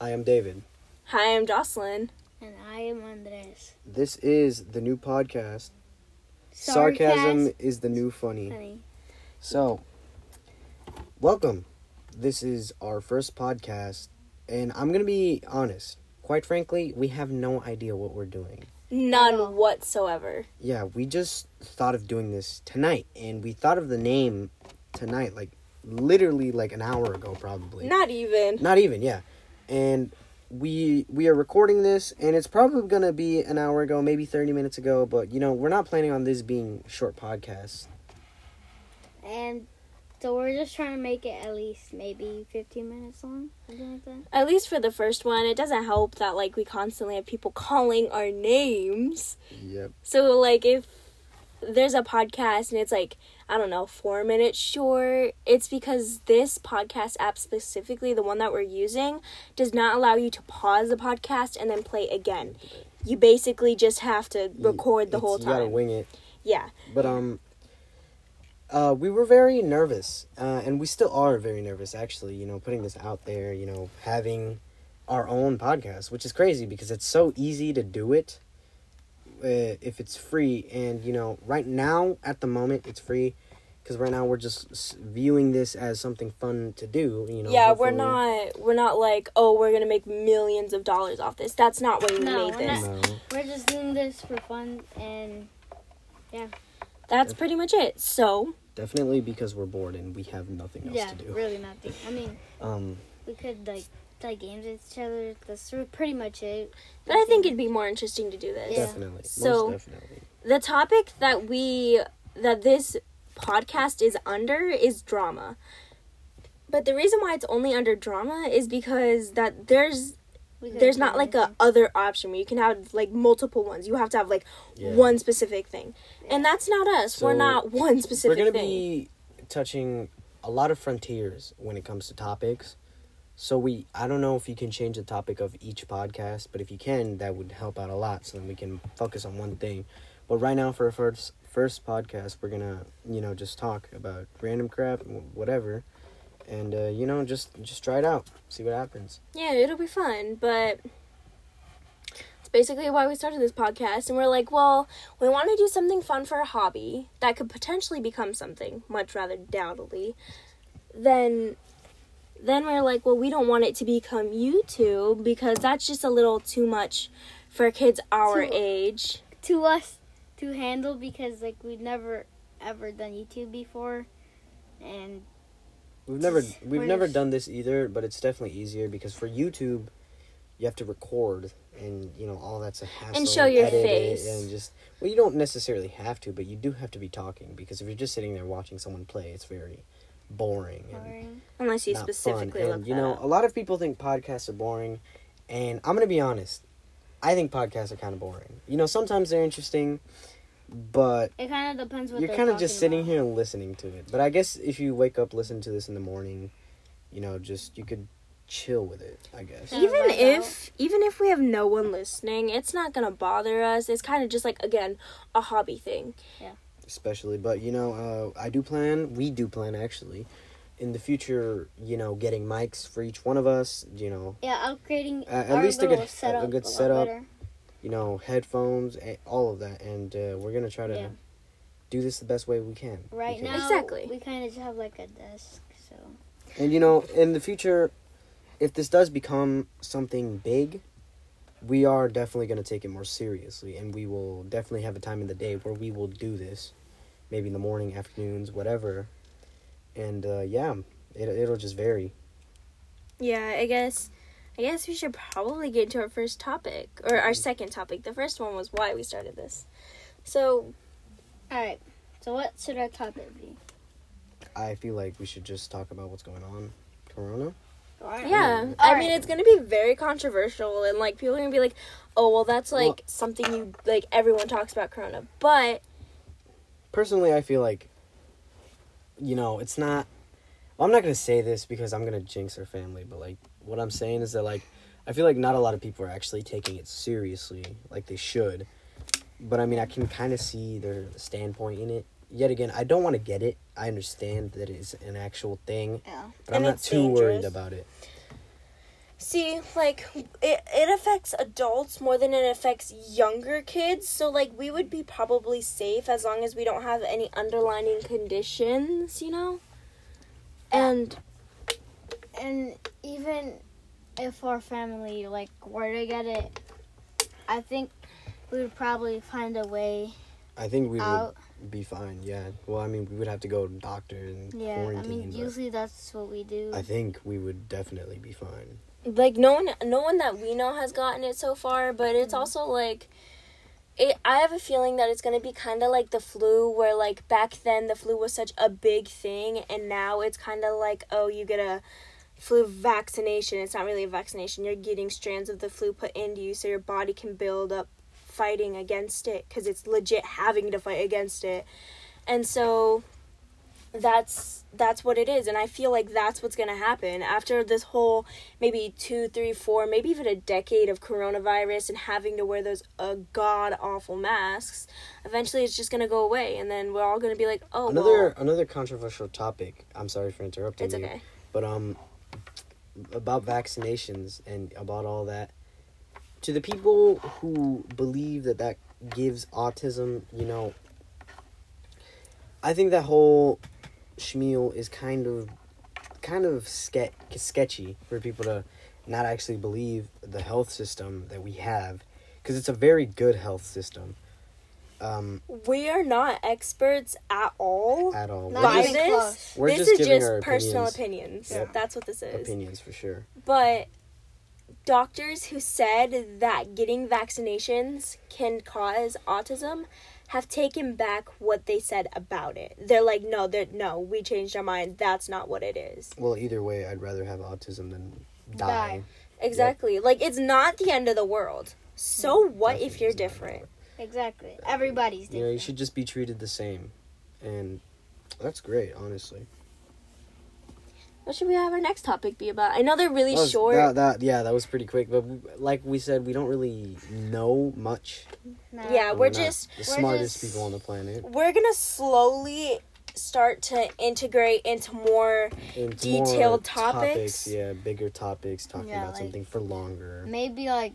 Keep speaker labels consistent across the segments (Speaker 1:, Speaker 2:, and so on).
Speaker 1: I am David.
Speaker 2: Hi, I'm Jocelyn.
Speaker 3: And I am Andres.
Speaker 1: This is the new podcast. Sarcasm is the new funny.
Speaker 3: Honey.
Speaker 1: So, welcome. This is our first podcast, and I'm going to be honest. Quite frankly, we have no idea what we're doing.
Speaker 2: None whatsoever.
Speaker 1: Yeah, we just thought of doing this tonight, and we thought of the name tonight, like literally like an hour ago, probably.
Speaker 2: Not even.
Speaker 1: Not even, yeah. And we we are recording this, and it's probably gonna be an hour ago, maybe thirty minutes ago. But you know, we're not planning on this being short podcast
Speaker 3: And so we're just trying to make it at least maybe 15 minutes long, something like that.
Speaker 2: At least for the first one, it doesn't help that like we constantly have people calling our names.
Speaker 1: Yep.
Speaker 2: So like if there's a podcast and it's like I don't know, 4 minutes short, it's because this podcast app specifically, the one that we're using, does not allow you to pause the podcast and then play again. You basically just have to record the
Speaker 1: It's-
Speaker 2: whole time.
Speaker 1: You gotta wing it.
Speaker 2: Yeah.
Speaker 1: But um, uh, we were very nervous, uh, and we still are very nervous. Actually, you know, putting this out there, you know, having our own podcast, which is crazy because it's so easy to do it uh, if it's free. And you know, right now at the moment, it's free because right now we're just viewing this as something fun to do. You know.
Speaker 2: yeah, we're not we're not like, "Oh, we're going to make millions of dollars off this." That's not why we
Speaker 3: No,
Speaker 2: made
Speaker 3: we're
Speaker 2: this.
Speaker 3: not-
Speaker 1: No.
Speaker 3: We're just doing this for fun and yeah
Speaker 2: That's pretty much it. So,
Speaker 1: Definitely because we're bored and we have nothing else
Speaker 3: yeah,
Speaker 1: to do.
Speaker 3: really nothing. I mean,
Speaker 1: Um,
Speaker 3: we could like play games with each other. That's pretty much it.
Speaker 2: but I think it'd be more interesting to do this.
Speaker 3: Yeah.
Speaker 1: definitely,
Speaker 2: So-
Speaker 1: definitely.
Speaker 2: the topic that we that this podcast is under is drama but the reason why it's only under drama is because that there's there's not like a other option where you can have like multiple ones you have to have like
Speaker 1: Yeah.
Speaker 2: one specific thing and that's not us we're not one specific.
Speaker 1: We're gonna
Speaker 2: thing
Speaker 1: be touching a lot of frontiers when it comes to topics. So we, I don't know if you can change the topic of each podcast, but if you can, that would help out a lot. So then we can focus on one thing. But right now, for our first first podcast, we're gonna, you know, just talk about random crap, whatever, and uh, you know, just just try it out, see what happens.
Speaker 2: yeah it'll be fun but it's basically why we started this podcast and we're like well we want to do something fun for a hobby that could potentially become something much rather doubtedly then then we're like well we don't want it to become youtube because that's just a little too much for kids our
Speaker 3: Too-
Speaker 2: age
Speaker 3: to us to handle because like we've never ever done YouTube before, and
Speaker 1: We've never we've never
Speaker 3: just-
Speaker 1: done this either, but it's definitely easier because for YouTube, you have to record and you know all that's a hassle.
Speaker 2: And show your
Speaker 1: edit
Speaker 2: face.
Speaker 1: and just well, you don't necessarily have to, but you do have to be talking because if you're just sitting there watching someone play, it's very boring
Speaker 3: boring.
Speaker 2: unless you specifically
Speaker 1: fun.
Speaker 2: look
Speaker 1: And you know,
Speaker 2: up.
Speaker 1: a lot of people think podcasts are boring, and I'm gonna be honest. I think podcasts are kind of boring. You know, sometimes they're interesting, but
Speaker 3: It kind of depends what
Speaker 1: you're kind of just
Speaker 3: talking
Speaker 1: sitting
Speaker 3: about.
Speaker 1: here and listening to it. But I guess if you wake up, listen to this in the morning, you know, just you could chill with it. I guess.
Speaker 3: Yeah.
Speaker 2: even
Speaker 3: right
Speaker 2: if even if we have no one listening it's not gonna bother us it's kind of just like again a hobby thing
Speaker 1: Especially, but you know, uh, I do plan. We do plan actually, in the future. You know, getting mics for each one of us. You know,
Speaker 3: Yeah, upgrading
Speaker 1: Uh, at
Speaker 3: our
Speaker 1: least a
Speaker 3: little
Speaker 1: good- a
Speaker 3: setup
Speaker 1: good
Speaker 3: lot
Speaker 1: setup.
Speaker 3: better.
Speaker 1: you know, headphones, all of that, and uh, we're gonna try to
Speaker 3: Yeah.
Speaker 1: do this the best way we can.
Speaker 3: Right
Speaker 1: because-
Speaker 3: now,
Speaker 2: Exactly.
Speaker 3: we kind of have like a desk, so
Speaker 1: And you know, in the future, if this does become something big, we are definitely going to take it more seriously, and we will definitely have a time in the day where we will do this, maybe in the morning, afternoons, whatever. And uh, yeah, it it'll just vary.
Speaker 2: Yeah, I guess I guess we should probably get to our first topic or our second topic. The first one was why we started this. So,
Speaker 3: all right. So what should our topic be?
Speaker 1: I feel like we should just talk about what's going on. Corona.
Speaker 2: yeah,
Speaker 1: Mm.
Speaker 2: I
Speaker 3: Alright.
Speaker 2: mean it's going to be very controversial and like people are going to be like, "Oh, well that's like
Speaker 1: Well-
Speaker 2: something you like everyone talks about corona." But
Speaker 1: Personally, I feel like, you know, it's not. Well, I'm not gonna say this because I'm gonna jinx our family, but like, what I'm saying is that like, I feel like not a lot of people are actually taking it seriously like they should. But I mean, I can kind of see their standpoint in it. Yet again, I don't want to get it. I understand that it is an actual thing,
Speaker 3: Yeah.
Speaker 1: but I'm not
Speaker 2: it's
Speaker 1: too worried about it.
Speaker 2: See, like it, it affects adults more than it affects younger kids. So like we would be probably safe as long as we don't have any underlining conditions, you know. And
Speaker 3: And even if our family like were to get it, I think we would probably find a way
Speaker 1: I think we
Speaker 3: out.
Speaker 1: would be fine. Yeah. Well, I mean, we would have to go to the doctor and
Speaker 3: Yeah, I mean usually that's what we do.
Speaker 1: I think we would definitely be fine.
Speaker 2: Like no one no one that we know has gotten it so far but it's mm-hmm. also like it i have a feeling that it's going to be kind of like the flu where like back then the flu was such a big thing and now it's kind of like oh you get a flu vaccination. It's not really a vaccination. You're getting strands of the flu put into you so your body can build up fighting against it because it's legit having to fight against it. And so that's that's what it is. And i feel like that's what's going to happen. After this whole maybe two three four maybe even a decade of coronavirus and having to wear those uh, god awful masks eventually it's just going to go away. And then we're all going to be like oh
Speaker 1: another
Speaker 2: well,
Speaker 1: another controversial topic. I'm sorry for interrupting
Speaker 2: it's
Speaker 1: you.
Speaker 2: okay.
Speaker 1: But um, about vaccinations and about all that, to the people who believe that that gives autism, you know, I think that whole schmeal is kind of, kind of ske- sketchy for people to not actually believe the health system that we have, because it's a very good health system. Um,
Speaker 2: we are not experts at all
Speaker 1: at all.
Speaker 3: Not
Speaker 1: We're
Speaker 2: By
Speaker 1: just,
Speaker 3: even
Speaker 2: this,
Speaker 3: close.
Speaker 1: we're
Speaker 2: this
Speaker 1: just
Speaker 2: is just personal
Speaker 1: opinions.
Speaker 2: opinions
Speaker 1: Yep.
Speaker 2: that's what this is
Speaker 1: opinions for sure.
Speaker 2: But doctors who said that getting vaccinations can cause autism have taken back what they said about it. They're like, no, they're no, we changed our mind. That's not what it is.
Speaker 1: Well, either way, I'd rather have autism than die.
Speaker 3: Die.
Speaker 2: Exactly. Like it's not the end of the world. So what
Speaker 1: Definitely
Speaker 2: if you're different?
Speaker 3: Exactly. Everybody's
Speaker 1: You
Speaker 3: different.
Speaker 1: know, you should just be treated the same, and that's great, honestly.
Speaker 2: What should we have our next topic be about? I know they're really
Speaker 1: That was-
Speaker 2: short.
Speaker 1: That, that yeah, that was pretty quick. But we- like we said, we don't really know much.
Speaker 3: Nah.
Speaker 2: Yeah,
Speaker 1: and
Speaker 2: we're just
Speaker 1: the
Speaker 3: we're
Speaker 1: smartest
Speaker 3: just-
Speaker 1: people on the planet.
Speaker 2: we're gonna slowly start to integrate into more
Speaker 1: It's
Speaker 2: Detailed
Speaker 1: more
Speaker 2: topics?
Speaker 1: yeah, bigger topics, talking
Speaker 3: Yeah,
Speaker 1: about
Speaker 3: like-
Speaker 1: something for longer,
Speaker 3: maybe like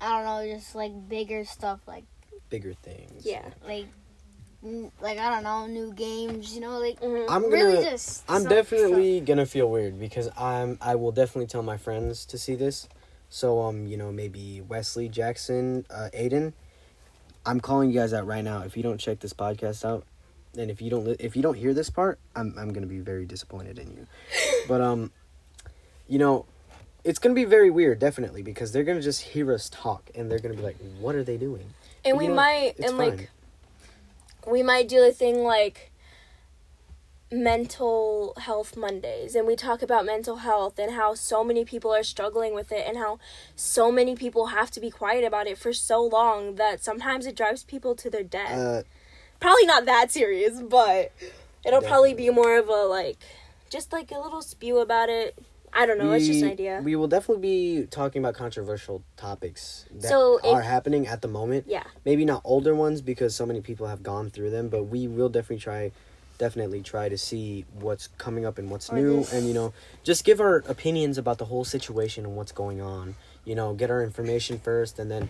Speaker 3: I don't know, just like bigger stuff, like
Speaker 1: bigger things.
Speaker 2: yeah.
Speaker 3: like n- like I don't know, new games. You know, like
Speaker 2: Mhm.
Speaker 1: I'm gonna.
Speaker 3: really just.
Speaker 1: I'm
Speaker 3: some-
Speaker 1: definitely gonna feel weird because I'm. I will definitely tell my friends to see this. So um, you know, maybe Wesley Jackson, uh, Aiden. I'm calling you guys out right now. If you don't check this podcast out, and if you don't, li- if you don't hear this part, I'm I'm gonna be very disappointed in you. But um, you know, it's gonna be very weird, definitely, because they're gonna just hear us talk and they're gonna be like, "What are they doing?"
Speaker 2: and
Speaker 1: But,
Speaker 2: we
Speaker 1: you know,
Speaker 2: might and
Speaker 1: fine.
Speaker 2: like we might do a thing like mental health Mondays and we talk about mental health and how so many people are struggling with it and how so many people have to be quiet about it for so long that sometimes it drives people to their death.
Speaker 1: uh,
Speaker 2: probably not that serious, but it'll probably be more of a like just like a little spew about it. I don't know, it's just an idea.
Speaker 1: We will definitely be talking about controversial topics that
Speaker 2: So if-
Speaker 1: are happening at the moment.
Speaker 2: yeah.
Speaker 1: Maybe not older ones because so many people have gone through them, but we will definitely try definitely try to see what's coming up and what's
Speaker 3: Or
Speaker 1: new
Speaker 3: this-
Speaker 1: and you know, just give our opinions about the whole situation and what's going on. You know, get our information first and then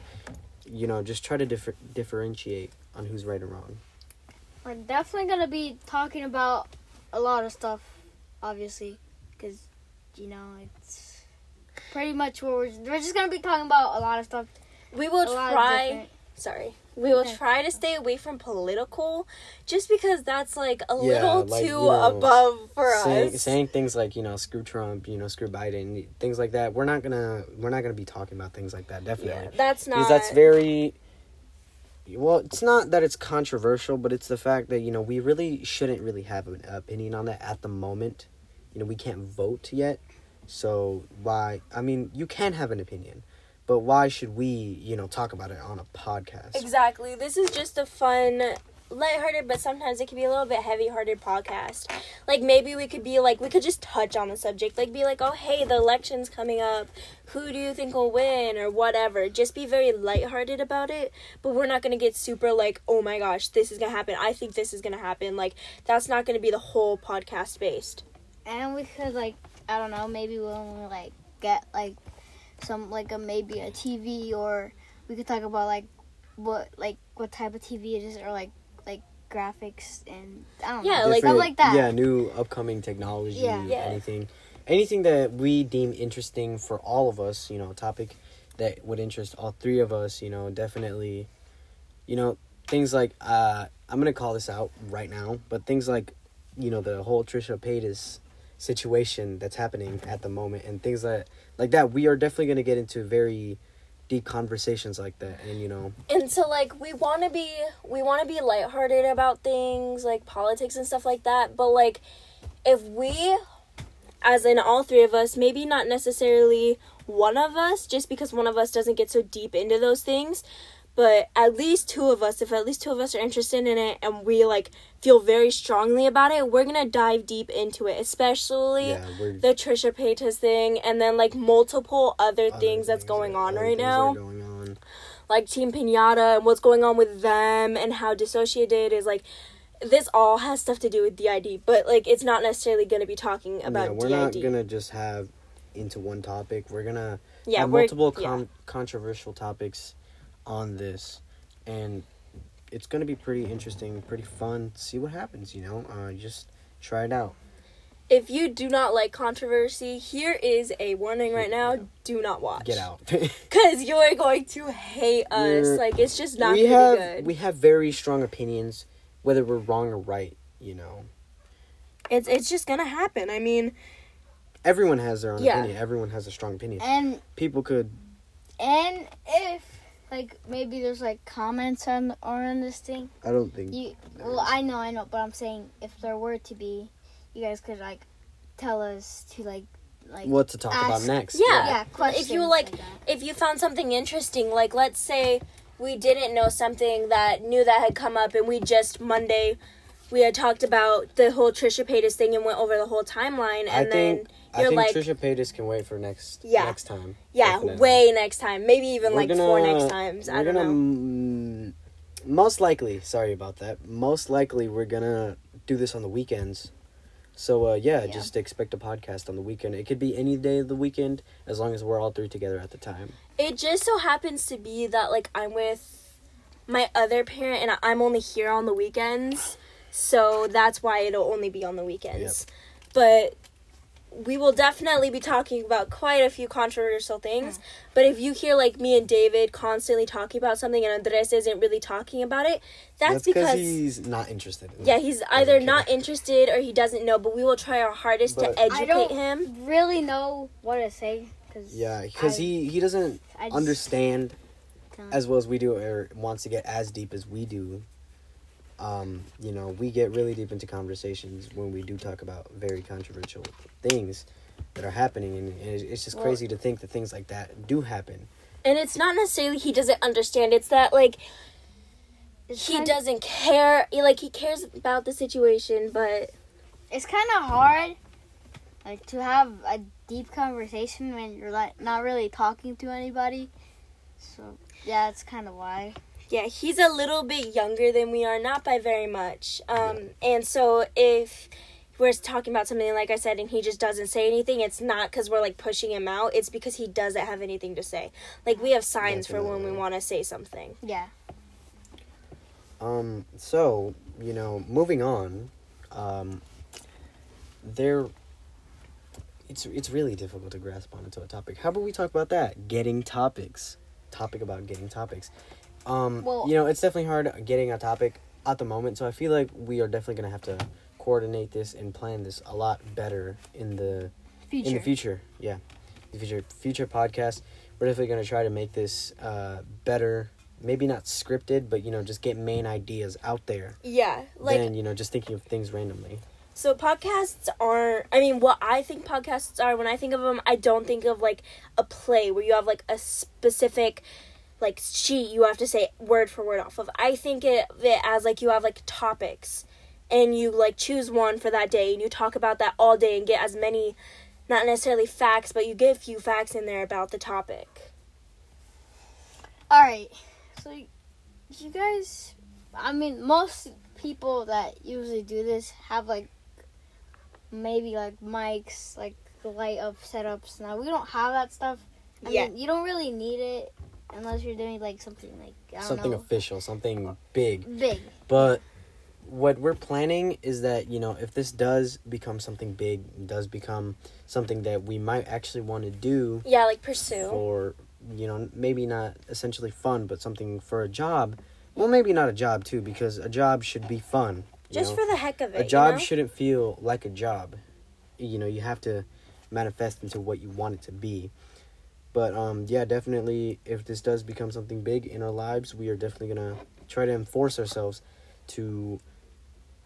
Speaker 1: you know, just try to differ- differentiate on who's right and wrong.
Speaker 3: We're definitely gonna be talking about a lot of stuff, obviously, because you know it's pretty much what we're. We're just gonna be talking about a lot of stuff.
Speaker 2: We will
Speaker 3: a lot of
Speaker 2: try sorry. We will
Speaker 3: Okay.
Speaker 2: try to stay away from political just because that's like a
Speaker 1: Yeah,
Speaker 2: little
Speaker 1: like,
Speaker 2: too
Speaker 1: you know,
Speaker 2: above for
Speaker 1: saying,
Speaker 2: us.
Speaker 1: saying things like you know screw Trump, you know screw Biden, things like that. We're not gonna we're not gonna be talking about things like that. Definitely,
Speaker 2: yeah, that's not
Speaker 1: because that's very well. It's not that it's controversial, but it's the fact that you know we really shouldn't really have an opinion on that at the moment. You know we can't vote yet, so why? I mean, you can have an opinion, but why should we you know talk about it on a podcast?
Speaker 2: Exactly. This is just a fun, lighthearted, but sometimes it can be a little bit heavy-hearted podcast. Like maybe we could be like we could just touch on the subject, like be like, "Oh, hey, the election's coming up. Who do you think will win?" or whatever. Just be very lighthearted about it, but we're not going to get super like, "Oh my gosh, this is going to happen. I think this is going to happen." Like that's not going to be the whole podcast based.
Speaker 3: And we could like I don't know, maybe when we like get like some like a maybe a TV or we could talk about like what like what type of TV it is or like like graphics and I don't
Speaker 2: Yeah,
Speaker 3: know
Speaker 2: like-
Speaker 3: stuff like that.
Speaker 1: Yeah, new upcoming technology,
Speaker 3: Yeah.
Speaker 2: Yeah.
Speaker 1: anything, anything that we deem interesting for all of us. You know, a topic that would interest all three of us. You know, definitely. You know, things like uh, I'm gonna call this out right now, but things like, you know, the whole Trisha Paytas situation that's happening at the moment, and things that like that, we are definitely gonna get into very deep conversations like that, and you know,
Speaker 2: and so like we want to be we want to be lighthearted about things like politics and stuff like that but like if we as in all three of us maybe not necessarily one of us just because one of us doesn't get so deep into those things but at least two of us if at least two of us are interested in it and we like feel very strongly about it we're gonna dive deep into it especially
Speaker 1: yeah,
Speaker 2: the trisha paytas thing and then like multiple other,
Speaker 1: other
Speaker 2: things that's going
Speaker 1: that-
Speaker 2: on right now
Speaker 1: going on.
Speaker 2: like Team Pinata and what's going on with them and how dissociated is like this all has stuff to do with DID, but like it's not necessarily going to be talking about
Speaker 1: yeah, we're
Speaker 2: DID.
Speaker 1: not gonna just have into one topic. We're gonna
Speaker 2: yeah,
Speaker 1: have multiple
Speaker 2: yeah.
Speaker 1: controversial topics on this, and it's gonna be pretty interesting, pretty fun. See what happens. You know, uh, just try it out.
Speaker 2: If you do not like controversy, here is a warning right now: do not watch.
Speaker 1: Get out.
Speaker 2: because you are going to hate us.
Speaker 1: We're-
Speaker 2: like it's just not
Speaker 1: we
Speaker 2: going to
Speaker 1: have
Speaker 2: be good.
Speaker 1: we have very strong opinions, whether we're wrong or right. You know,
Speaker 2: it's it's just gonna happen. I mean,
Speaker 1: everyone has their own
Speaker 2: Yeah.
Speaker 1: opinion. Everyone has a strong opinion.
Speaker 3: And
Speaker 1: People could
Speaker 3: and if like maybe there's like comments on or on this thing,
Speaker 1: I don't think
Speaker 3: you well I know I know, but I'm saying if there were to be, you guys could like tell us to like like
Speaker 1: what to talk about next.
Speaker 2: Yeah.
Speaker 3: yeah questions
Speaker 2: if you like
Speaker 3: that.
Speaker 2: if you found something interesting, like let's say we didn't know something that new that had come up, and we just Monday we had talked about the whole Trisha Paytas thing and went over the whole timeline, and
Speaker 1: I
Speaker 2: then
Speaker 1: think
Speaker 2: you're
Speaker 1: think
Speaker 2: like,
Speaker 1: Trisha Paytas can wait for next
Speaker 2: Yeah.
Speaker 1: next time.
Speaker 2: yeah,
Speaker 1: Definitely.
Speaker 2: way next time, maybe even
Speaker 1: We're
Speaker 2: like four
Speaker 1: gonna-
Speaker 2: next times. I don't
Speaker 1: gonna,
Speaker 2: know.
Speaker 1: mm, most likely, sorry about that. Most likely, we're gonna do this on the weekends. So uh, yeah,
Speaker 3: Yeah.
Speaker 1: just expect a podcast on the weekend. It could be any day of the weekend, as long as we're all three together at the time.
Speaker 2: It just so happens to be that like I'm with my other parent, and I'm only here on the weekends, so that's why it'll only be on the weekends. But we will definitely be talking about quite a few controversial things. Mm. But if you hear like me and David constantly talking about something and Andres isn't really talking about it, that's, because
Speaker 1: he's not interested. In
Speaker 2: yeah, he's either
Speaker 1: care.
Speaker 2: not interested or he doesn't know. But we will try our hardest
Speaker 1: But-
Speaker 2: to
Speaker 3: I
Speaker 2: educate
Speaker 3: don't
Speaker 2: him.
Speaker 3: really know what to say because
Speaker 1: Yeah, because he he doesn't
Speaker 3: just-
Speaker 1: understand as well as we do, or wants to get as deep as we do. Um, you know, we get really deep into conversations when we do talk about very controversial things that are happening, and, and it's- it's just
Speaker 2: Well-
Speaker 1: crazy to think that things like that do happen.
Speaker 2: And it's not necessarily he doesn't understand. It's that like
Speaker 3: it's
Speaker 2: he
Speaker 3: kind-
Speaker 2: doesn't care. he- Like he cares about the situation, but
Speaker 3: It's kind of hard, like to have a deep conversation when you're like not really talking to anybody. So yeah, that's kind of why.
Speaker 2: Yeah, he's a little bit younger than we are, not by very much. Um, and so if we're talking about something like I said, and he just doesn't say anything, it's not because we're like pushing him out. It's because he doesn't have anything to say. Like we have signs for when we want to say something.
Speaker 3: Yeah.
Speaker 1: Um, so you know, moving on, um, there. It's it's really difficult to grasp onto a topic. How about we talk about that? Getting topics, topic about getting topics. Um,
Speaker 3: Well-
Speaker 1: you know, it's definitely hard getting a topic at the moment. So I feel like we are definitely gonna have to coordinate this and plan this a lot better in the
Speaker 3: Future.
Speaker 1: in the future. Yeah, the future future podcast. We're definitely gonna try to make this uh, better. Maybe not scripted, but you know, just get main ideas out there
Speaker 2: Yeah, like
Speaker 1: than you know just thinking of things randomly.
Speaker 2: So podcasts aren't. I mean, what I think podcasts are when I think of them, I don't think of like a play where you have like a specific like sheet you have to say word for word off of. I think it, of it as like you have like topics, and you like choose one for that day, and you talk about that all day and get as many, not necessarily facts, but you get a few facts in there about the topic.
Speaker 3: All right. So you guys, I mean, most people that usually do this have like maybe like mics, like light up setups. Now we don't have that stuff. I
Speaker 2: Yeah.
Speaker 3: mean, you don't really need it unless you're doing like something like I don't
Speaker 1: something
Speaker 3: know,
Speaker 1: official, something big.
Speaker 3: big.
Speaker 1: But what we're planning is that, you know, if this does become something big, does become something that we might actually want to do
Speaker 2: Yeah, like pursue.
Speaker 1: Or you know, maybe not essentially fun, but something for a job. Well, maybe not a job too, because a job should be fun.
Speaker 2: Just
Speaker 1: know?
Speaker 2: for the heck of it.
Speaker 1: a job
Speaker 2: you know?
Speaker 1: shouldn't feel like a job. You know, you have to manifest into what you want it to be. But um yeah, definitely if this does become something big in our lives, we are definitely going to try to enforce ourselves to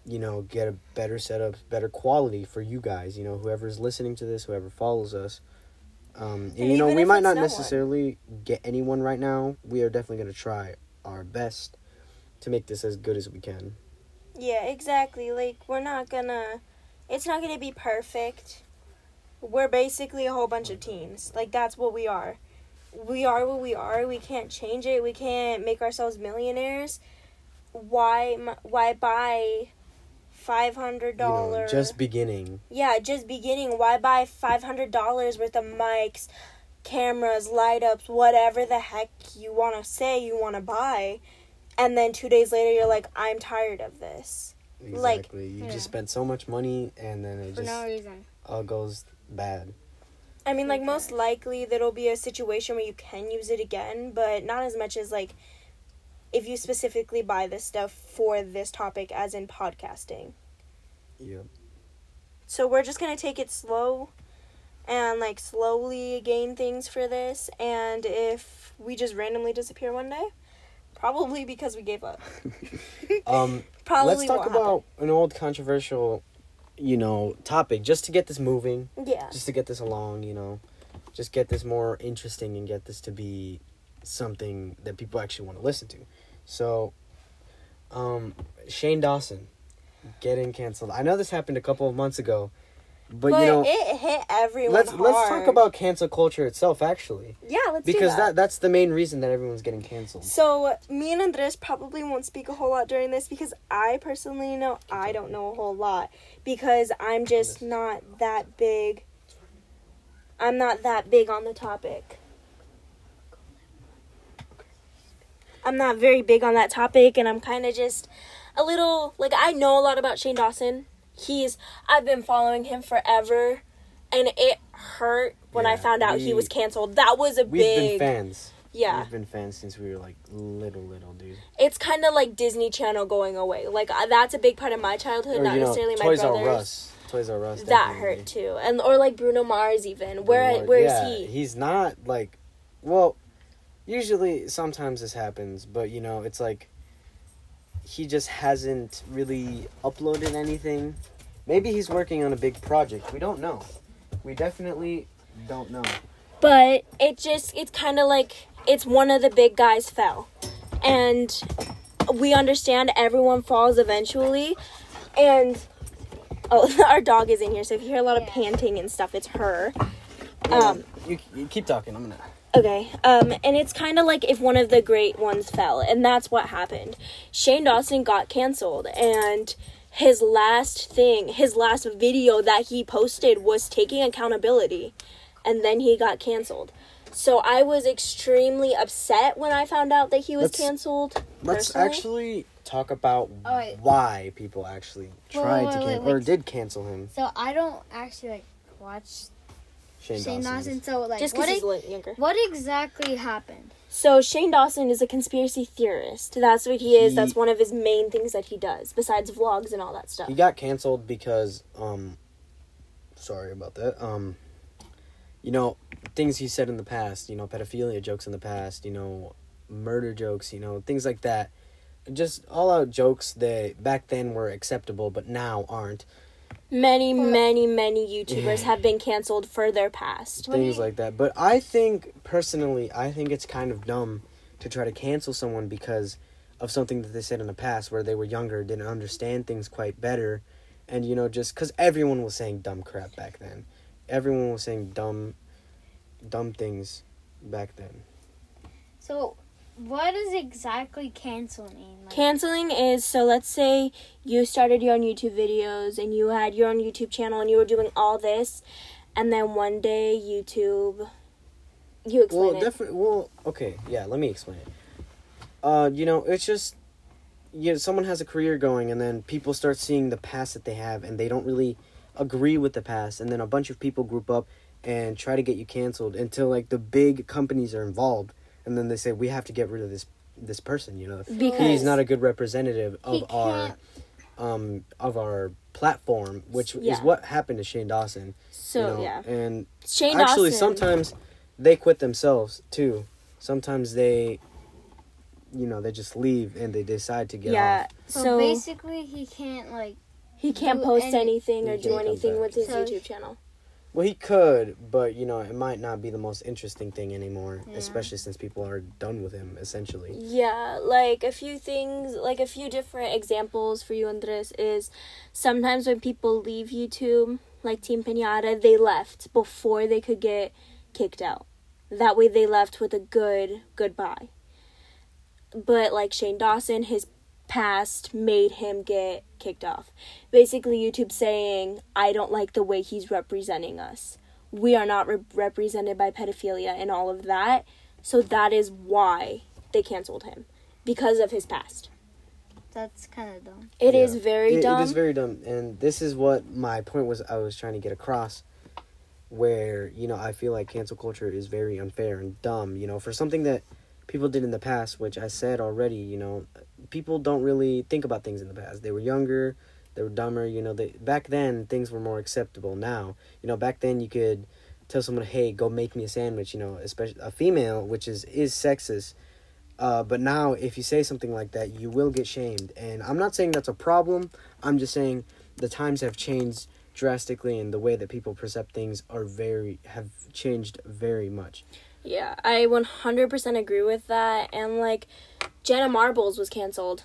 Speaker 1: you know, get a better setup, better quality for you guys, you know, whoever's listening to this, whoever follows us. Um and,
Speaker 2: And
Speaker 1: you know, we might not
Speaker 2: no one.
Speaker 1: necessarily get anyone right now. We are definitely going to try our best to make this as good as we can.
Speaker 2: Yeah, exactly. Like we're not gonna it's not gonna be perfect. We're basically a whole bunch of teens. Like that's what we are. We are what we are. We can't change it. We can't make ourselves millionaires. Why why buy five hundred
Speaker 1: You know, just beginning.
Speaker 2: yeah, just beginning. Why buy five hundred dollars worth of mics, cameras, light ups, whatever the heck you want to say you want to buy, and then two days later you're like, I'm tired of this. Like-
Speaker 1: you
Speaker 3: Yeah.
Speaker 1: just spent so much money and then it
Speaker 3: for
Speaker 1: just
Speaker 3: no reason.
Speaker 1: all goes bad.
Speaker 2: I mean, like
Speaker 3: Okay.
Speaker 2: most likely there'll be a situation where you can use it again, but not as much as like if you specifically buy this stuff for this topic, as in podcasting.
Speaker 1: Yeah.
Speaker 2: So we're just gonna take it slow and like slowly gain things for this. And if we just randomly disappear one day, probably because we gave up.
Speaker 1: Um
Speaker 2: Probably
Speaker 1: let's talk
Speaker 2: won't
Speaker 1: about an old controversial, you know, topic just to get this moving,
Speaker 2: yeah.
Speaker 1: just to get this along, you know. Just get this more interesting and get this to be something that people actually want to listen to. So um Shane Dawson getting canceled. I know this happened a couple of months ago, but,
Speaker 2: But,
Speaker 1: you know,
Speaker 2: it hit everyone.
Speaker 1: let's let's talk about cancel culture itself actually.
Speaker 2: yeah, let's do
Speaker 1: because
Speaker 2: that.
Speaker 1: that that's the main reason that everyone's getting canceled.
Speaker 2: So me and Andres probably won't speak a whole lot during this because I personally know I don't know a whole lot because I'm just not that big. I'm not that big on the topic. I'm not very big on that topic and I'm kind of just a little like I know a lot about Shane Dawson. He's I've been following him forever and it hurt when I found out he was canceled. That was a big
Speaker 1: We've
Speaker 2: big
Speaker 1: been fans.
Speaker 2: yeah.
Speaker 1: We've been fans since we were like little, little dude.
Speaker 2: it's kind of like Disney Channel going away. Like uh, that's a big part of my childhood,
Speaker 1: Or
Speaker 2: not
Speaker 1: you know,
Speaker 2: necessarily my
Speaker 1: Toys
Speaker 2: brother's.
Speaker 1: R Us. Toys R Us.
Speaker 2: That
Speaker 1: definitely.
Speaker 2: hurt too, and or like Bruno Mars even. Where
Speaker 1: Lord,
Speaker 2: where is
Speaker 1: yeah,
Speaker 2: he?
Speaker 1: He's not like, well, usually sometimes this happens, but you know, it's like he just hasn't really uploaded anything. Maybe he's working on a big project. We don't know. We definitely don't know.
Speaker 2: But it just it's kind of like it's one of the big guys fell, and we understand everyone falls eventually, and oh our dog is in here, so if you hear a lot of panting and stuff, it's her. Um,
Speaker 1: you, you keep talking. I'm gonna.
Speaker 2: Okay. Um, and it's kind of like if one of the great ones fell, and that's what happened. Shane Dawson got canceled, and his last thing, his last video that he posted was taking accountability, and then he got canceled. So I was extremely upset when I found out that he was
Speaker 1: Let's-
Speaker 2: canceled.
Speaker 1: Let's
Speaker 2: personally.
Speaker 1: actually talk about
Speaker 3: Oh, wait.
Speaker 1: why people actually tried
Speaker 3: wait,
Speaker 1: to cancel or did cancel him.
Speaker 3: So I don't actually like watch
Speaker 1: Shane,
Speaker 3: Shane
Speaker 1: Dawson.
Speaker 3: Dawson. So like,
Speaker 2: Just
Speaker 3: what
Speaker 2: because he's
Speaker 3: e-
Speaker 2: younger.
Speaker 3: what exactly happened?
Speaker 2: So Shane Dawson is a conspiracy theorist. That's what he is.
Speaker 1: He-
Speaker 2: That's one of his main things that he does, besides vlogs and all that stuff.
Speaker 1: He got canceled because um sorry about that. Um you know, things he said in the past, you know, pedophilia jokes in the past, you know, murder jokes, you know, things like that. Just all out jokes that back then were acceptable but now aren't.
Speaker 2: Many,
Speaker 3: Well-
Speaker 2: many, many YouTubers have been canceled for their past.
Speaker 3: What
Speaker 1: things
Speaker 3: you-
Speaker 1: like that. But I think personally, I think it's kind of dumb to try to cancel someone because of something that they said in the past where they were younger, didn't understand things quite better, and you know, just because everyone was saying dumb crap back then, everyone was saying dumb, dumb things back then.
Speaker 3: So, what does exactly canceling? Like,
Speaker 2: Canceling is so let's say you started your own YouTube videos and you had your own YouTube channel and you were doing all this, and then one day YouTube You explain
Speaker 1: well,
Speaker 2: it.
Speaker 1: definitely. Well, okay, yeah. Let me explain it. Uh, you know, it's just, you know, someone has a career going, and then people start seeing the past that they have, and they don't really agree with the past, and then a bunch of people group up and try to get you canceled until like the big companies are involved, and then they say we have to get rid of this this person. You know,
Speaker 2: because
Speaker 1: he's not a good representative of our um of our platform, which is what happened to Shane Dawson.
Speaker 2: so
Speaker 1: you know,
Speaker 2: yeah.
Speaker 1: and
Speaker 2: Shane
Speaker 1: actually
Speaker 2: Dawson.
Speaker 1: sometimes they quit themselves too sometimes they you know they just leave and they decide to get
Speaker 2: yeah.
Speaker 1: off
Speaker 3: So,
Speaker 2: So,
Speaker 3: basically, he can't like.
Speaker 2: he can't post
Speaker 3: any-
Speaker 2: anything or do anything
Speaker 1: back.
Speaker 2: with his
Speaker 3: So-
Speaker 2: YouTube channel.
Speaker 1: Well he could but you know it might not be the most interesting thing anymore
Speaker 3: Yeah.
Speaker 1: especially since people are done with him essentially
Speaker 2: Yeah, like a few things, like a few different examples for you, Andres, is sometimes when people leave YouTube, like Team Pinata, they left before they could get kicked out. That way they left with a good goodbye. But like Shane Dawson, his past made him get kicked off. Basically, YouTube saying, I don't like the way he's representing us. We are not re- represented by pedophilia and all of that. So that is why they canceled him because of his past.
Speaker 3: That's kind of dumb.
Speaker 2: It is
Speaker 1: Yeah.
Speaker 2: very
Speaker 1: It-
Speaker 2: dumb.
Speaker 1: it is very dumb and this is what my point was i was trying to get across where you know i feel like cancel culture is very unfair and dumb you know for something that people did in the past which i said already you know people don't really think about things in the past they were younger they were dumber you know they back then things were more acceptable now you know back then you could tell someone hey go make me a sandwich you know especially a female which is is sexist uh, but now, if you say something like that, you will get shamed. And I'm not saying that's a problem. I'm just saying the times have changed drastically, and the way that people perceive things are very have changed very much.
Speaker 2: Yeah, I 100% agree with that. And like, Jenna Marbles was canceled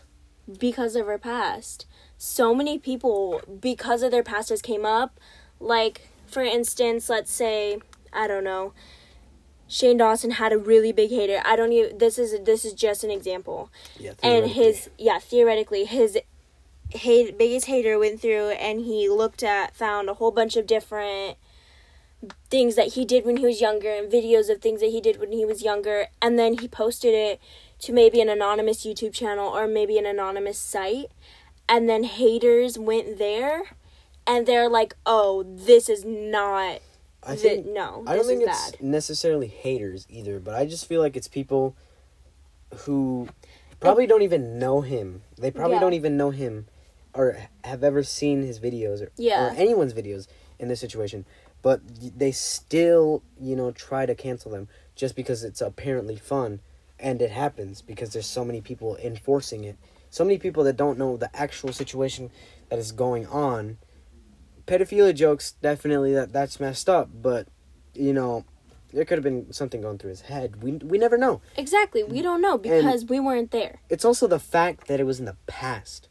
Speaker 2: because of her past. So many people, because of their past, has came up. Like, for instance, let's say, I don't know. Shane Dawson had a really big hater. I don't even. This is this is just an example.
Speaker 1: Yeah,
Speaker 2: and his yeah theoretically his hate, biggest hater went through and he looked at found a whole bunch of different things that he did when he was younger and videos of things that he did when he was younger and then he posted it to maybe an anonymous YouTube channel or maybe an anonymous site and then haters went there and they're like oh this is not
Speaker 1: I
Speaker 2: thi-
Speaker 1: think
Speaker 2: no
Speaker 1: I don't think it's
Speaker 2: bad
Speaker 1: necessarily haters either, but I just feel like it's people who probably don't even know him. They probably
Speaker 2: Yeah.
Speaker 1: don't even know him or have ever seen his videos or,
Speaker 2: Yeah.
Speaker 1: or anyone's videos in this situation. But they still, you know, try to cancel them just because it's apparently fun. And it happens because there's so many people enforcing it. So many people that don't know the actual situation that is going on. Pedophilia jokes, definitely that that's messed up, but you know, there could have been something going through his head. We we never know.
Speaker 2: exactly we don't know because we weren't there
Speaker 1: It's also the fact that it was in the past.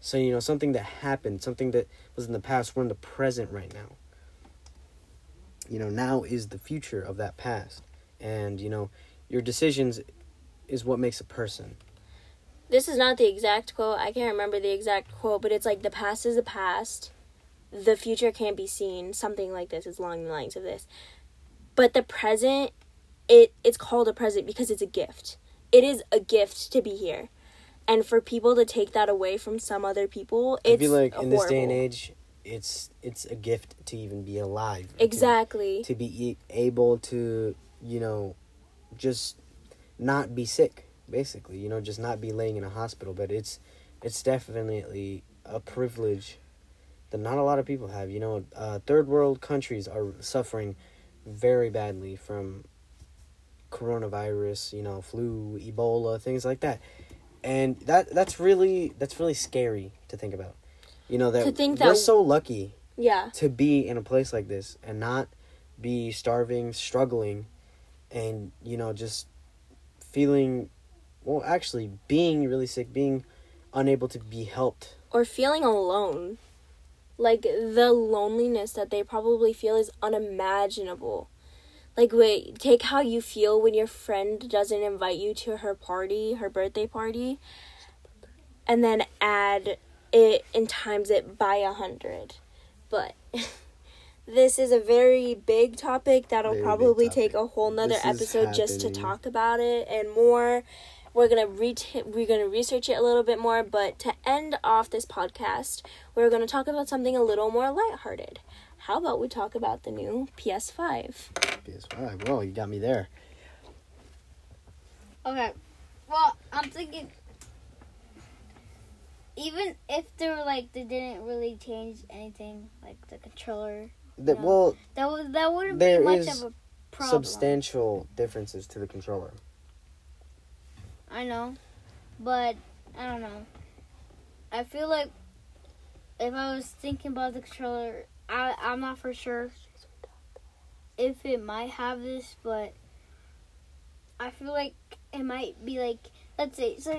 Speaker 1: So you know, something that happened, something that was in the past, we're in the present right now. You know, now is the future of that past. And you know, your decisions is what makes a person.
Speaker 2: this is not the exact quote. I can't remember the exact quote, but it's like the past is the past. The future can't be seen. Something like this is along the lines of this. But the present it it's called a present because it's a gift. It is a gift to be here. And for people to take that away from some other people, it's
Speaker 1: like in this day and
Speaker 2: horrible.
Speaker 1: age, it's it's a gift to even be alive. to-
Speaker 2: Exactly.
Speaker 1: to be e- able to you know just not be sick basically. You know just not be laying in a hospital. But it's it's definitely a privilege that not a lot of people have. You know uh, third world countries are suffering very badly from coronavirus you know flu ebola things like that. And that that's really that's really scary to think about you know that
Speaker 2: To think
Speaker 1: we're so lucky
Speaker 2: Yeah.
Speaker 1: to be in a place like this and not be starving, struggling, and you know just feeling, well, actually being really sick, being unable to be helped.
Speaker 2: or feeling alone. Like the loneliness that they probably feel is unimaginable. Like wait, take how you feel when your friend doesn't invite you to her party, her birthday party, and then add it and times it by a hundred. But this is a very big topic that'll
Speaker 1: Very
Speaker 2: probably
Speaker 1: topic.
Speaker 2: take a whole nother
Speaker 1: This
Speaker 2: episode just to talk about it and more. We're gonna re- we're gonna research it a little bit more, but to end off this podcast, we're gonna talk about something a little more lighthearted. How about we talk about the new PS5?
Speaker 1: PS5. Well, you got me there.
Speaker 3: Okay. Well, I'm thinking even if they were like they didn't really change anything, like the controller,
Speaker 1: The,
Speaker 3: No.
Speaker 1: well,
Speaker 3: that would that wouldn't be much of a problem.
Speaker 1: substantial differences to the controller.
Speaker 3: I know, but I don't know. I feel like if I was thinking about the controller, I I'm not for sure if it might have this, but I feel like it might be like let's say so.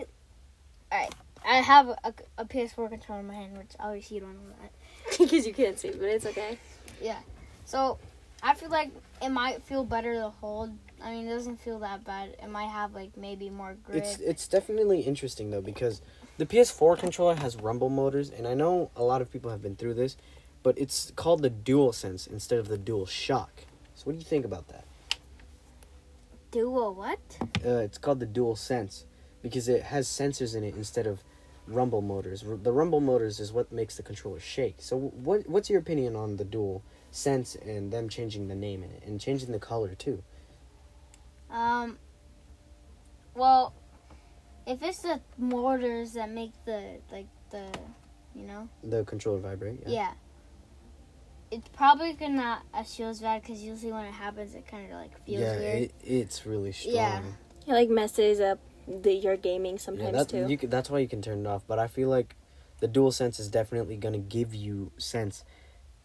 Speaker 3: All right, I have a, a PS4 controller in my hand, which obviously you don't know that.
Speaker 2: Because you can't see, but it's okay. Yeah.
Speaker 3: So I feel like it might feel better to hold. I mean, it doesn't feel that bad. It might have like maybe more grip.
Speaker 1: It's it's definitely interesting though because the PS4 controller has rumble motors, and I know a lot of people have been through this, but it's called the Dual Sense instead of the Dual Shock. So what do you think about that?
Speaker 3: Dual what?
Speaker 1: Uh, it's called the Dual Sense because it has sensors in it instead of rumble motors. R- The rumble motors is what makes the controller shake. So what what's your opinion on the Dual Sense and them changing the name in it and changing the color too?
Speaker 3: Um. Well, if it's the motors that make the like the, you know,
Speaker 1: The controller vibrate.
Speaker 3: yeah. It's probably gonna not as feel as bad because usually when it happens, it kind of like feels
Speaker 1: yeah,
Speaker 3: weird.
Speaker 1: it, it's really strong.
Speaker 3: Yeah.
Speaker 2: It like messes up the your gaming sometimes
Speaker 1: yeah, that,
Speaker 2: too.
Speaker 1: You could, that's why you can turn it off. But I feel like the dual sense is definitely gonna give you sense.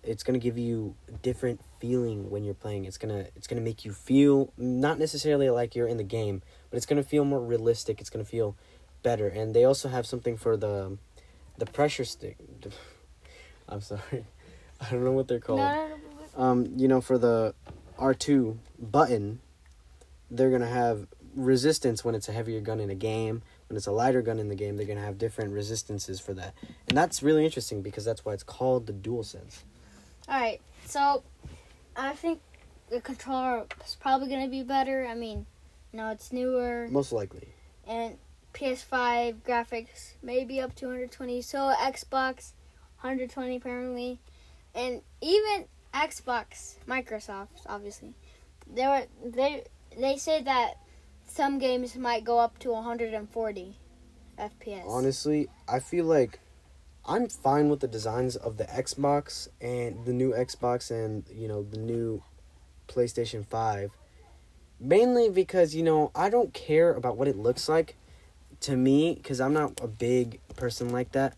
Speaker 1: It's gonna give you a different feeling when you're playing. It's gonna it's gonna make you feel not necessarily like you're in the game, but it's gonna feel more realistic. It's gonna feel better. And they also have something for the the pressure stick. I'm sorry, I don't know what they're called
Speaker 3: no, no, no,
Speaker 1: um, you know, for the R2 button, they're going to have resistance when it's a heavier gun in a game. When it's a lighter gun in the game, they're going to have different resistances for that. And that's really interesting because that's why it's called the dual sense
Speaker 3: All right, so I think the controller is probably gonna be better. I mean, you know, it's newer
Speaker 1: Most likely.
Speaker 3: and PS5 graphics maybe up to 120. So Xbox 120 apparently, and even Xbox, Microsoft obviously, they were they they say that some games might go up to 140 FPS.
Speaker 1: Honestly, I feel like I'm fine with the designs of the Xbox and the new Xbox and, you know, the new PlayStation 5. Mainly because, you know, I don't care about what it looks like to me because I'm not a big person like that.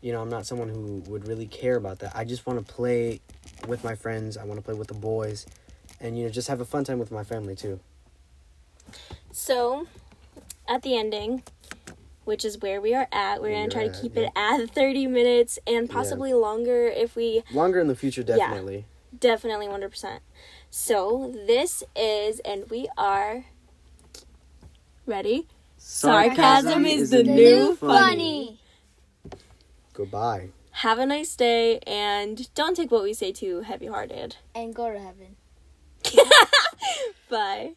Speaker 1: You know, I'm not someone who would really care about that. I just want to play with my friends. I want to play with the boys and, you know, just have a fun time with my family too.
Speaker 2: So, at the ending, which is where we are at, we're gonna try
Speaker 1: you're
Speaker 2: to keep
Speaker 1: yeah.
Speaker 2: it at 30 minutes and possibly longer if we
Speaker 1: Longer in the future,
Speaker 2: Yeah.
Speaker 1: definitely.
Speaker 2: definitely 100%. So, this is, and we are ready. Sarcasm is the new
Speaker 3: funny.
Speaker 1: Goodbye.
Speaker 2: Have a nice day and don't take what we say too heavy hearted.
Speaker 3: and go to heaven.
Speaker 2: Bye.